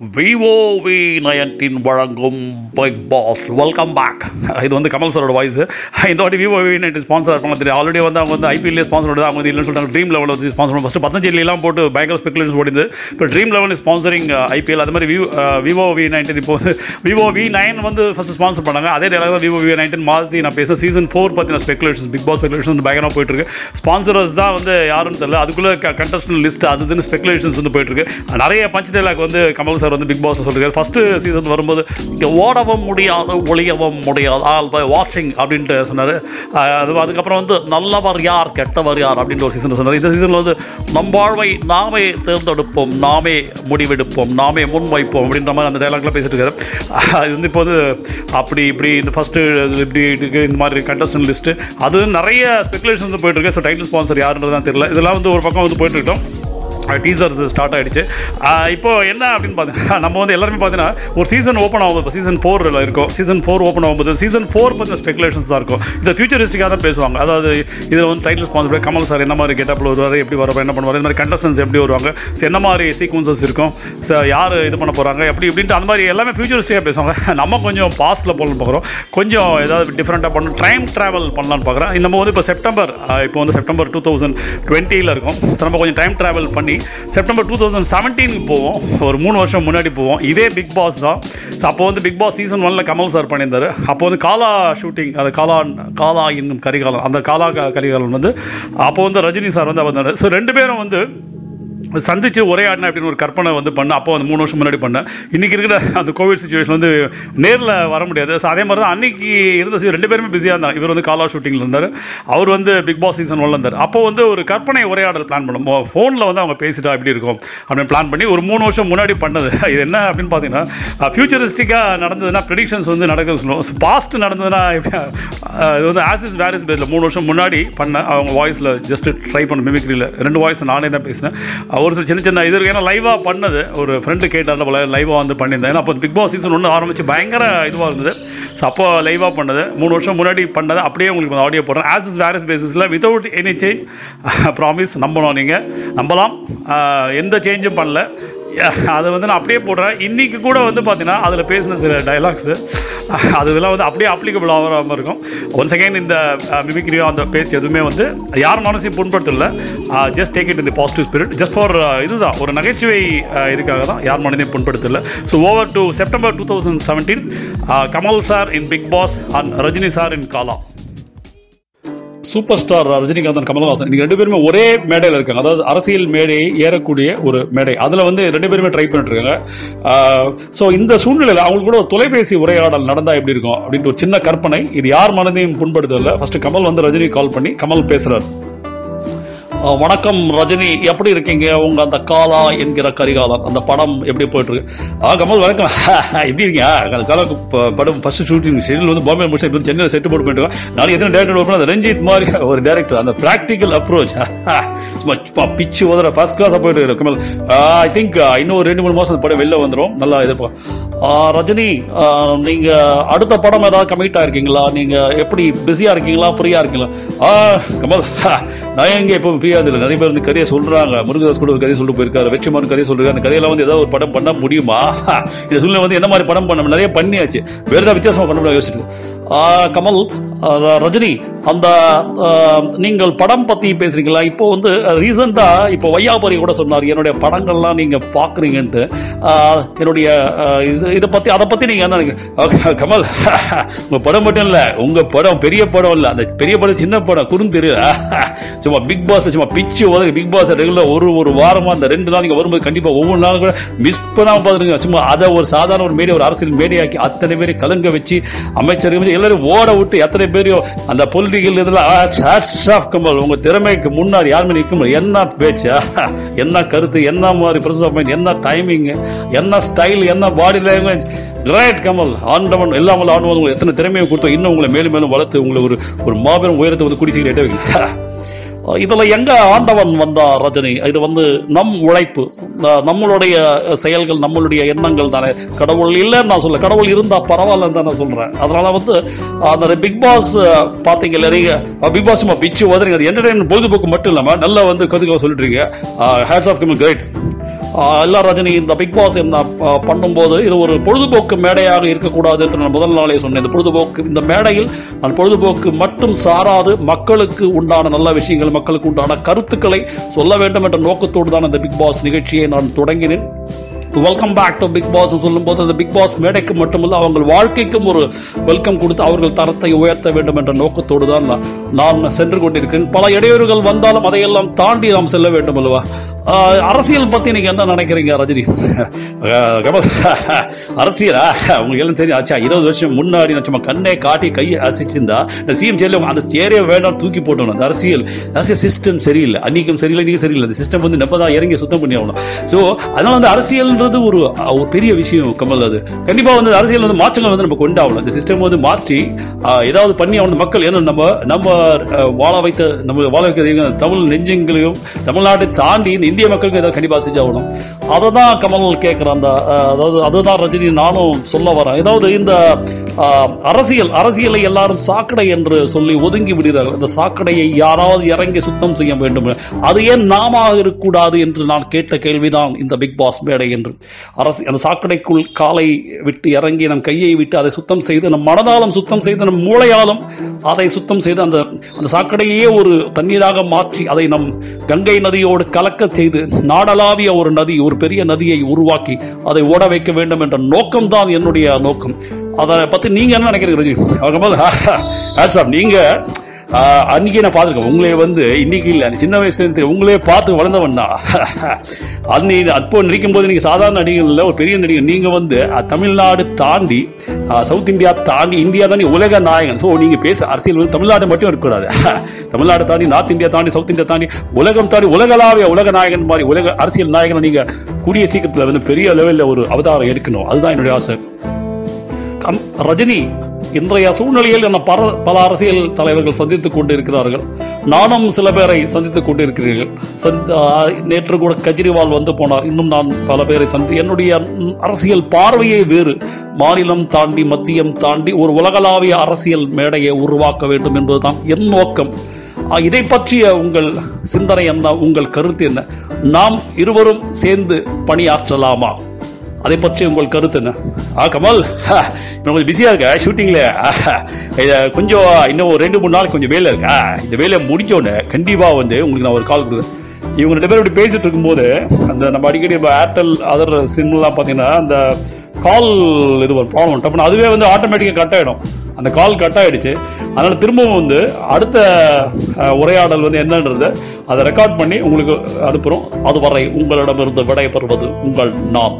விவோவி nineteen வழங்கும் big Boss welcome back இது வந்து கமல் சரோட வாய்ஸ் இந்த வாட்டி விவோ வி நைன்டீன் ஸ்பான்சர் பண்ண தெரியும் ஆல்ரெடி வந்து அவங்க வந்து ஐபிஎல்லே ஸ்பான்சர் பண்ணுறது அவங்க வந்து இல்லைன்னு சொல்லிட்டு ட்ரீம் லெவலில் வச்சு ஸ்பான்சர் பண்ணி ஃபஸ்ட்டு பத்தஞ்சலிலாம் போட்டு பயங்கர ஸ்பெகுலேஷன் ஓடிது இப்போ ட்ரீம் லெவல் ஸ்பான்சரிங் ஐபிஎல் அது மாதிரி Vivo Vivo uh, V nineteen இப்போ வந்து விவோ வி நைன் வந்து ஃபஸ்ட்டு ஸ்பான்சர் பண்ணாங்க. அதே டேலாக தான் விவோ வி நைன்டீன் மாற்றி நான் பேச சீசன் ஃபோர் பற்றின ஸ்பெகுலேஷன் பிக் பாஸ் ஸ்பெகுலேஷன் பயங்கரமாக போயிட்டு இருக்கு ஸ்பான்சர்ஸ் தான் வந்து யாருன்னு தெரியல. அதுக்குள்ளே கண்டஸ்டன் லிஸ்ட் அது ஸ்பெக்குலேஷன்ஸ் ஸ்பெகுலேஷன்ஸ் வந்து போயிட்டு இருக்கு நிறைய பஞ்ச் டைலாக் வந்து கமல் சார் சார் வந்து பிக் பாஸில் சொல்லியிருக்காரு ஃபஸ்ட்டு சீசன் வரும்போது இங்கே ஓடவும் முடியாது ஒளியவும் முடியாது. ஆல் பை வாட்சிங் அப்படின்ட்டு சொன்னார். அது அதுக்கப்புறம் வந்து நல்லவர் யார் கெட்டவர் யார்? அப்படின்ற ஒரு சீசன் சொன்னார். இந்த சீசனில் வந்து நம் வாழ்வை நாமே தேர்ந்தெடுப்போம் நாமே முடிவெடுப்போம் நாமே முன்வைப்போம் அப்படின்ற மாதிரி அந்த டைலாக்லாம் பேசிட்டு இருக்காரு. அது வந்து இப்போ வந்து அப்படி இப்படி இந்த ஃபஸ்ட்டு இப்படி இருக்குது இந்த மாதிரி கண்டஸ்டன் லிஸ்ட்டு அது நிறைய ஸ்பெகுலேஷன்ஸ் போயிட்டு இருக்கு. ஸோ டைட்டில் ஸ்பான்சர் யாருன்றது தான் தெரியல. இதெல்லாம் வந்து ஒரு பக்கம் வந்து போயிட்டு இருக்கோம் டீசர்ஸ் ஸ்டார்ட் ஆகிடுச்சு இப்போ என்ன அப்படின்னு பார்த்தீங்கன்னா நம்ம வந்து எல்லாருமே பார்த்தீங்கன்னா ஒரு சீசன் ஓப்பன் ஆகும்போது இப்போ சீசன் ஃபோரில் இருக்கும். சீசன் ஃபோர் ஓப்பன் ஆகும்போது சீசன் ஃபோர் பற்றின ஸ்பெகுலேஷன்ஸ் தான் இருக்கும். இந்த ஃபியூச்சரிஸ்டிக்காக தான் பேசுவாங்க. அதாவது இதில் வந்து டைட்டில் ஸ்பான்சர் கமல் சார் என்ன மாதிரி கெட்டப்பில் வருவார் எப்படி வருவார் என்ன பண்ணுவார் இந்த மாதிரி கண்டஸ்டன்ஸ் எப்படி வருவாங்க? என்ன மாதிரி சீக்வன்சஸ் இருக்கும்? ஸோ யார் இது பண்ண போகிறாங்க எப்படி இப்படின்ட்டு அந்த மாதிரி எல்லாமே ஃபியூச்சரிஸ்டிக்காக பேசுவாங்க. நம்ம கொஞ்சம் பாஸ்ட்டில் போகணும்னு பார்க்குறோம் கொஞ்சம் ஏதாவது டிஃப்ரெண்ட்டாக பண்ணணும். டைம் ட்ராவல் பண்ணலான்னு பார்க்குறேன் நம்ம வந்து இப்போ செப்டம்பர் இப்போ வந்து செப்டம்பர் டூ தௌசண்ட் டுவெண்ட்டியில் இருக்கும். ஸோ நம்ம கொஞ்சம் டைம் ட்ராவல் பண்ணி செப்டம்பர் டூ தௌசண்ட் செவன்டீனுக்கு போவோம். ஒரு மூணு வருஷம் முன்னாடி போவோம். இதே பிக் பாஸ் தான். ஸோ அப்போ வந்து பிக் பாஸ் சீசன் ஒன்ல கமல் சார் பண்ணியிருந்தார். அப்போ வந்து காலா ஷூட்டிங் அது காலா காலா இன்னும் கரிகாலம் அந்த காலா கரிகாலம் வந்து அப்போ வந்து ரஜினி சார் வந்து வந்தார் ஸோ ரெண்டு பேரும் வந்து சந்திச்சு உரையாடின அப்படின்னு ஒரு கற்பனை வந்து பண்ணேன் அப்போ வந்து மூணு வருஷம் முன்னாடி பண்ணேன் இன்றைக்கி இருக்கிற அந்த கோவிட் சுச்சுவேஷன் வந்து நேரில் வர முடியாது. ஸோ அதே மாதிரி தான் அன்றைக்கி இருந்த சி- ரெண்டு பேருமே பிஸியாக இருந்தாங்க. இவர் வந்து காலா ஷூட்டிங்கில் இருந்தார். அவர் வந்து பிக் பாஸ் சீசன் ஒன்ல இருந்தார். அப்போ வந்து ஒரு கற்பனை உரையாடல் பிளான் பண்ணோம். ஃபோனில் வந்து அவங்க பேசிட்டா எப்படி இருக்கும்? அப்படின்னு பிளான் பண்ணி ஒரு மூணு வருஷம் முன்னாடி பண்ணது. இது என்ன அப்படின்னு பார்த்தீங்கன்னா ஃபியூச்சரிஸ்டிக்காக நடந்ததுன்னா ப்ரெடிக்ஷன்ஸ் வந்து நடக்குது சொல்லுவோம். பாஸ்ட் நடந்ததுன்னா எப்படி இது வந்து ஆசிஸ் வேரிஸ் பேஸில் மூணு வருஷம் முன்னாடி பண்ண அவங்க வாய்ஸில் ஜஸ்ட் ட்ரை பண்ண மிமிக்ரியில் ரெண்டு வாய்ஸ் நானே தான் பேசினேன். ஒரு சில சின்ன சின்ன இது ஏன்னா லைவாக பண்ணது. ஒரு ஃப்ரெண்டு கேட்டார் போல லைவாக வந்து பண்ணியிருந்தேன். ஏன்னா அப்போ பிக் பாஸ் சீசன் ஒன்று ஆரம்பித்து பயங்கர இதுவாக இருந்தது. ஸோ அப்போ லைவாக பண்ணது. மூணு வருஷம் முன்னாடி பண்ணது. அப்படியே உங்களுக்கு ஆடியோ போடுறேன். ஆஸ் இஸ் வேரஸ் பேசிஸில் வித்தவுட் எனி சேஞ்ச் ப்ராமிஸ் நம்பணும் நீங்கள் நம்பலாம். எந்த சேஞ்சும் பண்ணல. அதை வந்து நான் அப்படியே போடுறேன். இன்றைக்கி கூட வந்து பார்த்தீங்கன்னா அதில் பேசின சில டைலாக்ஸு அது இதெல்லாம் வந்து அப்படியே அப்ளிகபிள் ஆகாமல் இருக்கும். ஒன் செகண்ட் இந்த மிமிக்ரியோ அந்த பேச்சு எதுவுமே வந்து யார் மனசையும் புண்படுத்தல. ஜஸ்ட் டேக் இட் இந்த பாசிட்டிவ் ஸ்பிரிட் ஜஸ்ட் ஃபார் இதுதான். ஒரு நகைச்சுவை இதுக்காக தான் யார் மனதையும் புண்படுத்தல so over to September two thousand seventeen Kamal sir in Bigg Boss and Rajini sir in Kaala super star ரஜினிகாந்தன் Kamal Haasan. நீங்க ரெண்டு பேருமே ஒரே மேடையில் இருக்காங்க. அதாவது அரசியல் மேடையை ஏறக்கூடிய ஒரு மேடை. அதில் வந்து ரெண்டு பேருமே ட்ரை பண்ணிட்டு இருக்காங்க. ஸோ இந்த சூழ்நிலையில் அவங்களுக்கு கூட ஒரு தொலைபேசி உரையாடல் நடந்தா எப்படி இருக்கும்? அப்படின்ட்டு ஒரு சின்ன கற்பனை. இது யார் மனதையும் புண்படுத்தல ஃபர்ஸ்ட் கமல் வந்து ரஜினி கால் பண்ணி கமல் பேசுறாரு. வணக்கம் ரஜினி எப்படி இருக்கீங்க? உங்க அந்த காலா என்கிற கரிகாலம் அந்த படம் எப்படி போயிட்டு இருக்கு ஆ கமல் வணக்கம். எப்படி இருக்கீங்க? அந்த காலா ப- படம் ஃபர்ஸ்ட் ஷூட்டிங் ஷெடியூல் வந்து பாம்பே முடிச்சு இப்போ சென்னையில் செட்டு போட்டு போயிட்டு நான் எத்தனை டேரக்டர் ஒர்க் ரஞ்சித் மாதிரி ஒரு டேரக்டர் அந்த ப்ராக்டிக்கல் அப்ரோச் சும்மா பிச்சு உதற ஃபர்ஸ்ட் கிளாஸாக போயிட்டு இருக்கு கமல். ஐ திங்க் இன்னும் ஒரு ரெண்டு மூணு மாதம் அந்த படம் வெளில வந்துடும் நல்லா இது ஆ, ரஜினி நீங்க அடுத்த படம் ஏதாவது கமிட் ஆயிருக்கீங்களா? நீங்க எப்படி பிஸியா இருக்கீங்களா? ஃப்ரீயா இருக்கீங்களா? ஆ கமல் நான் எங்க இப்போ ஃப்ரீயா நிறைய பேர் வந்து கதையை சொல்றாங்க. முருகதாஸ் கூட ஒரு கதையை சொல்லிட்டு போயிருக்காரு. வெற்றிமாறன் கதையை சொல்றாரு. அந்த கதையெல்லாம் வந்து ஏதாவது ஒரு படம் பண்ண முடியுமா? இந்த சூழ்நிலை வந்து என்ன மாதிரி படம் பண்ண நிறைய பண்ணியாச்சு. வேற ஏதாவது வித்தியாசமா பண்ண முடியாது யோசிச்சுட்டு கமல் ரஜினி அந்த நீங்கள் படம் பத்தி பேசுறீங்களா? இப்போ வந்து ரீசெண்டா இப்போ வையாபுரி கூட சொன்னார் என்னுடைய படங்கள்லாம் நீங்க பாக்குறீங்கன்ட்டு என்னுடைய இது இதை பத்தி அதை பத்தி நீங்க என்ன நினைக்கிறீங்க? கமல் உங்க படம் மட்டும் இல்ல. உங்க படம் பெரிய படம் இல்ல. அந்த பெரிய படம் சின்ன படம் குறுந்திரு. சும்மா பிக் பாஸ் சும்மா பிச்சு உதவி பிக் பாஸ் ரெகுலர் ஒரு ஒரு வாரமா அந்த ரெண்டு நாள் நீங்க வரும்போது கண்டிப்பா ஒவ்வொரு நாளும் கூட மிஸ் பண்ணாம பாத்துருங்க சும்மா அதை ஒரு சாதாரண ஒரு மீடியா ஒரு அரசியல் மேடையாக்கி அத்தனை பேரை கலங்க வச்சு அமைச்சர்கள் எல்லாரும் ஓட விட்டு எத்தனை பேரையும் அந்த பொலிட்டிக்கல் இதெல்லாம் ஆஃப் கமல். உங்க திறமைக்கு முன்னாடி யாருமே நிற்க முடியும் என்ன பேச்சு? என்ன கருத்து? என்ன மாதிரி பிரசஸ் ஆஃப் மைண்ட் என்ன டைமிங் என்ன ஸ்டைல் என்ன பாடி லாங்குவேஜ் கிரேட் கமல். ஆண்டவன் எல்லாம் ஆண்டவன் உங்களுக்கு எத்தனை திறமையை கொடுத்தோம் இன்னும் உங்களை மேலும் மேலும் வளர்த்து உங்களை ஒரு ஒரு மாபெரும் உயரத்தை வந்து குடிச்சிக்கிட்டே வைக்க இதுல எங்க ஆண்டவன் வந்தா ரஜினி? இது வந்து நம் உழைப்பு. நம்மளுடைய செயல்கள் நம்மளுடைய எண்ணங்கள் தானே. கடவுள் இல்லைன்னு நான் சொல்ல கடவுள் இருந்தா பரவாயில்லன்னு தான் நான் சொல்றேன். அதனால வந்து அந்த பிக் பாஸ் பாத்தீங்க நீங்க? பிக் பாஸ் பிச்சு வந்து அது என்டர்டைன்மெண்ட் பொழுதுபோக்கு மட்டும் இல்லாம நல்லா வந்து கதுகளை சொல்லிட்டு இருக்கீங்க. ஹேட்ஸ் ஆஃப் கிரேட் எல்லா ரஜினி இந்த பிக் பாஸ் என்ன பண்ணும்போது இது ஒரு பொழுதுபோக்கு மேடையாக இருக்கக்கூடாது என்று நான் முதல் நாளே சொன்னேன். இந்த பொழுதுபோக்கு இந்த மேடையில் நான் பொழுதுபோக்கு மட்டும் சாராது மக்களுக்கு உண்டான நல்ல விஷயங்கள் மக்களுக்கு உண்டான கருத்துக்களை சொல்ல வேண்டும் என்ற நோக்கத்தோடு தான் இந்த பிக் பாஸ் நிகழ்ச்சியை நான் தொடங்கினேன். Welcome back to Bigg Boss சொல்லும்போது அந்த பிக் பாஸ் மேடைக்கு மட்டுமல்ல அவங்க வாழ்க்கைக்கும் ஒரு வெல்கம் கொடுத்து அவர்கள் தரத்தை உயர்த்த வேண்டும் என்ற நோக்கத்தோடு தான் நான் சென்று கொண்டிருக்கிறேன். பல இடையூறுகள் வந்தாலும் அதையெல்லாம் தாண்டி நாம் செல்ல வேண்டும் அல்லவா? அரசியல் பத்தி நீங்க என்ன நினைக்கிறீங்க ரஜினி? கமல் அரசியலா? உங்களுக்கு எல்லாம் தெரியும். ஆச்சா இருபது வருஷம் முன்னாடி நம்ம கண்ணே கண்ணை காட்டி கையை அசைச்சிருந்தா இந்த சிஎம் ஜெயில அந்த சேரே வேண்டாம் தூக்கி போட்டணும் அந்த அரசியல் அரசியல் சிஸ்டம் சரியில்லை. அன்னைக்கும் சரியில்லை இன்னைக்கும் சரியில்லை. அந்த சிஸ்டம் வந்து நம்ம தான் இறங்கி சுத்தம் பண்ணி ஆகணும். ஸோ அதனால வந்து அரசியல்ன்றது ஒரு ஒரு பெரிய விஷயம் கமல் அது. கண்டிப்பா வந்து அரசியல் வந்து மாற்றங்கள் வந்து நம்ம கொண்டாகணும். இந்த சிஸ்டம் வந்து மாற்றி ஏதாவது பண்ணி அவன் மக்கள். ஏன்னா நம்ம நம்ம வாழ வைத்த நம்ம வாழ வைக்க தமிழ் நெஞ்சங்களையும் தமிழ்நாட்டை தாண்டி இந்திய மக்களுக்கு ஏதாவது கண்டிப்பாக செஞ்சாகணும் அதை தான் கமல் கேட்குற அந்த அதாவது அதுதான் ரஜினி நானும் சொல்ல வரேன். ஏதாவது இந்த அரசியல் அரசியலை எல்லாரும் சாக்கடை என்று சொல்லி ஒதுங்கி விடுகிறார்கள். இந்த சாக்கடையை யாராவது இறங்கி சுத்தம் செய்ய வேண்டும். அது ஏன் நாம இருக்கக்கூடாது என்று நான் கேட்ட கேள்விதான் இந்த பிக் பாஸ் மேடை என்று. அரசு அந்த சாக்கடைக்குள் காலை விட்டு இறங்கி நம் கையை விட்டு அதை சுத்தம் செய்து நம் மனதாலும் சுத்தம் செய்து நம் மூளையாலும் அதை சுத்தம் செய்து அந்த அந்த சாக்கடையே ஒரு தண்ணீராக மாற்றி அதை நம் கங்கை நதியோடு கலக்க செய்து நாடளாவிய ஒரு நதி ஒரு பெரிய நதியை உருவாக்கி அதை ஓட வைக்க வேண்டும் என்ற நோக்கம்தான் என்னுடைய நோக்கம். அதை பத்தி நீங்க என்ன நினைக்கிறீங்க ரஜினி? அவங்க போது சார் நீங்க ஆஹ், அன்னைக்கு நான் பார்த்துருக்கேன் உங்களே வந்து இன்னைக்கு இல்லை சின்ன வயசுல இருந்து உங்களே பார்த்து வளர்ந்தவன் தான். அன்னி அப்போ நடிக்கும் போது நீங்க சாதாரண நடிகர் இல்லை ஒரு பெரிய நடிகர். நீங்க வந்து தமிழ்நாடு தாண்டி சவுத் இந்தியா தாண்டி இந்தியா தாண்டி உலக நாயகன். ஸோ நீங்க பேச அரசியல் வந்து தமிழ்நாடு மட்டும் இருக்கக்கூடாது தமிழ்நாடு தாண்டி நார்த் இந்தியா தாண்டி சவுத் இந்தியா தாண்டி உலகம் தாண்டி உலகளாவிய உலக நாயகன் மாதிரி உலக அரசியல் நாயகனை நீங்க கூடிய சீக்கிரத்தில் வந்து பெரிய லெவலில் ஒரு அவதாரம் எடுக்கணும். அதுதான் என்னுடைய ஆசை. கம் ரஜினி இன்றைய சூழ்நிலையில் என்ன பல பல அரசியல் தலைவர்கள் சந்தித்துக் கொண்டிருக்கிறார்கள். நானும் சில பேரை சந்தித்துக் கொண்டிருக்கிறீர்கள். சந்த்- நேற்று கூட கெஜ்ரிவால் வந்து போனார். இன்னும் நான் பல பேரை சந்தி என்னுடைய அரசியல் பார்வையே வேறு. மாநிலம் தாண்டி மத்தியம் தாண்டி ஒரு உலகளாவிய அரசியல் மேடையை உருவாக்க வேண்டும் என்பதுதான் என் நோக்கம். இதை பற்றிய உங்கள் சிந்தனை என்ன உங்கள் கருத்து என்ன? நாம் இருவரும் சேர்ந்து பணியாற்றலாமா? அதை பற்றி உங்கள் கருத்து என்ன? ஆ கமல் ஹா, கொஞ்சம் பிஸியா இருக்க ஷூட்டிங்ல கொஞ்சம் இன்னும் ஒரு ரெண்டு மூணு நாளைக்கு கொஞ்சம் வேலை இருக்கா. இந்த வேலையை முடிஞ்சோடனே கண்டிப்பா வந்து உங்களுக்கு நான் ஒரு கால் கொடுக்குறேன். இவங்க ரெண்டு பேரும் இப்படி பேசிட்டு இருக்கும்போது அந்த நம்ம அடிக்கடி இப்போ ஏர்டெல் அதர் சிம்லாம் பார்த்தீங்கன்னா அந்த கால் இது ஒரு ப்ராப்ளம் டப்புனு அதுவே வந்து ஆட்டோமேட்டிக்காக கட் ஆகிடும் அந்த கால் கட் ஆயிடுச்சு. அதனால் திரும்பவும் வந்து அடுத்த உரையாடல் வந்து என்னன்றது அதை ரெக்கார்ட் பண்ணி உங்களுக்கு அனுப்புகிறோம் அதுவரை உங்களிடமிருந்து விடைபெறுவது உங்கள் நாம்.